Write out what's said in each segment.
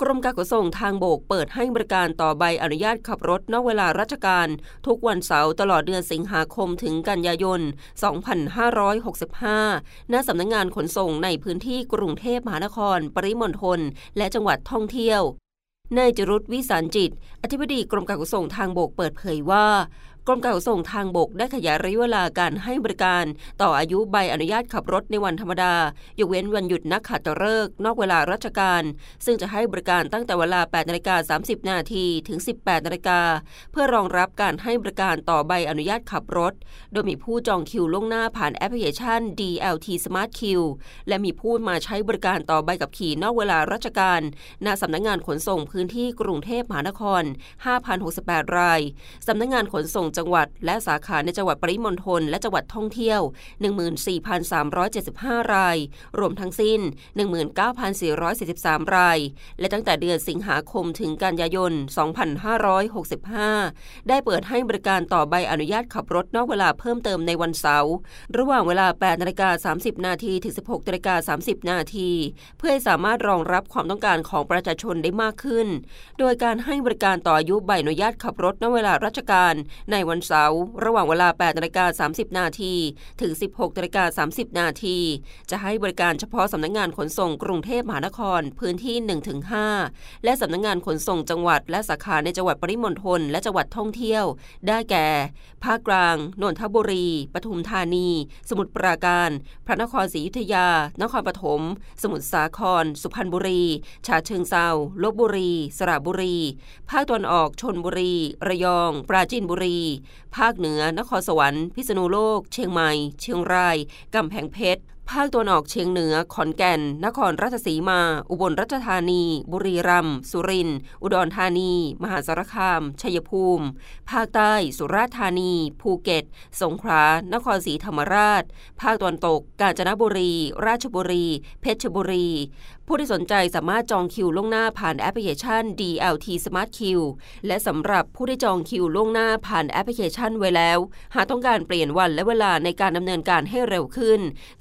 กรมการขนส่งทางบกเปิดให้บริการต่อใบอนุญาตขับรถนอกเวลาราชการ ทุกวันเสาร์ตลอดเดือนสิงหาคมถึงกันยายน 2565 ณ สำนักงงานขนส่งในพื้นที่กรุงเทพมหานคร ปริมณฑล และจังหวัดท่องเที่ยวนายจรุธวิสารจิต อธิบดีกรมการขนส่งทางบกเปิดเผยว่า รมการขนส่งทางบกได้ขยายระยะเวลาการให้บริการต่ออายุใบอนุญาตขับรถในวันธรรมดา ยกเว้นวันหยุดนักขัตฤกษ์นอกเวลาราชการ ซึ่งจะให้บริการตั้งแต่เวลา 8นาฬิกา30 นาทีถึง 18นาฬิกาเพื่อรองรับการให้บริการต่อใบอนุญาตขับรถ โดยมีผู้จองคิวล่วงหน้าผ่านแอปพลิเคชัน DLT Smart Queue และมีผู้มาใช้บริการต่อใบกับขี่นอกเวลาราชการณสำนักงงานขนส่งพื้นที่กรุงเทพมหานคร 5,068 รายสำนักงงานขนส่งจังหวัด และสาขาในจังหวัดปริมณฑลและจังหวัดท่องเที่ยว 14,375 ราย รวมทั้งสิ้น 19,443 ราย และตั้งแต่เดือนสิงหาคมถึงกันยายน 2565 ได้เปิดให้บริการต่อใบอนุญาตขับรถนอกเวลาเพิ่มเติมในวันเสาร์ระหว่างเวลา 8นาฬิกา30 นาทีถึง 16นาฬิกา30 นาทีเพื่อให้สามารถรองรับความต้องการของประชาชนได้มากขึ้น โดยการให้บริการต่ออายุใบอนุญาตขับรถนอกเวลาราชการในวันเสาร์ระหว่างเวลา8นาฬิกา30 นาทีถึง 16นาฬิกา30 นาทีจะให้บริการเฉพาะสำนักงงานขนส่งกรุงเทพมหานครพื้นที่ 1-5 และสำนักงงานขนส่งจังหวัด และสาขาในจังหวัดปริมณฑลและจังหวัดท่องเที่ยว ได้แก่ ภาคกลางนนทบุรี ปทุมธานี สมุทรปราการ พระนครศรีอยุธยา นครปฐมสมุทรสาคร สุพรรณบุรีชาเชิงเซาลบบุรี สระบุรี ภาคตะวันออกชนบุรี ระยอง ปราจีนบุรีภาคเหนือนครสวรรค์ พิษณุโลก เชียงใหม่ เชียงราย กำแพงเพชร ภาคตะวันออกเชียงเหนือ ขอนแก่น นครราชสีมา อุบลราชธานี บุรีรัมย์ สุรินทร์ อุดรธานี มหาสารคาม ชัยภูมิ ภาคใต้ สุราษฎร์ธานี ภูเก็ต สงขลา นครศรีธรรมราช ภาคตะวันตก กาญจนบุรี ราชบุรี เพชรบุรี ผู้ที่สนใจสามารถจองคิวล่วงหน้าผ่านแอปพลิเคชัน DLT Smart Queue และสำหรับผู้ที่จองคิวล่วงหน้าผ่านแอปพลิเคชันไว้แล้ว หากต้องการเปลี่ยนวันและเวลาในการดำเนินการให้เร็วขึ้น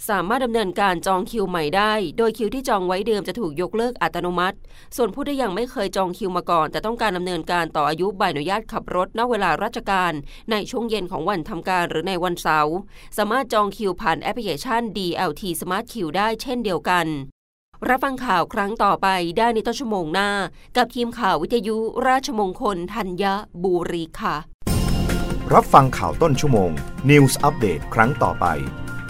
สามารถารถดำเนินการจองคิวใหม่ได้ โดยคิวที่จองไว้เดิมจะถูกยกเลิกอัตโนมัติ ส่วนผู้ที่ยังไม่เคยจองคิวมาก่อน แต่ต้องการดำเนินการต่ออายุใบอนุญาตขับรถนอกเวลาราชการ ในช่วงเย็นของวันทำการหรือในวันเสาร์สามารถจองคิวผ่านแอปพลิเคชัน DLT Smart Q ได้เช่นเดียวกันรับฟังข่าวครั้งต่อไปได้ในต้นชั่วโมงหน้า กับทีมข่าววิทยุราชมงคลธัญบุรีค่ะ รับฟังข่าวต้นชั่วโมง News อัปเดตครั้งต่อไป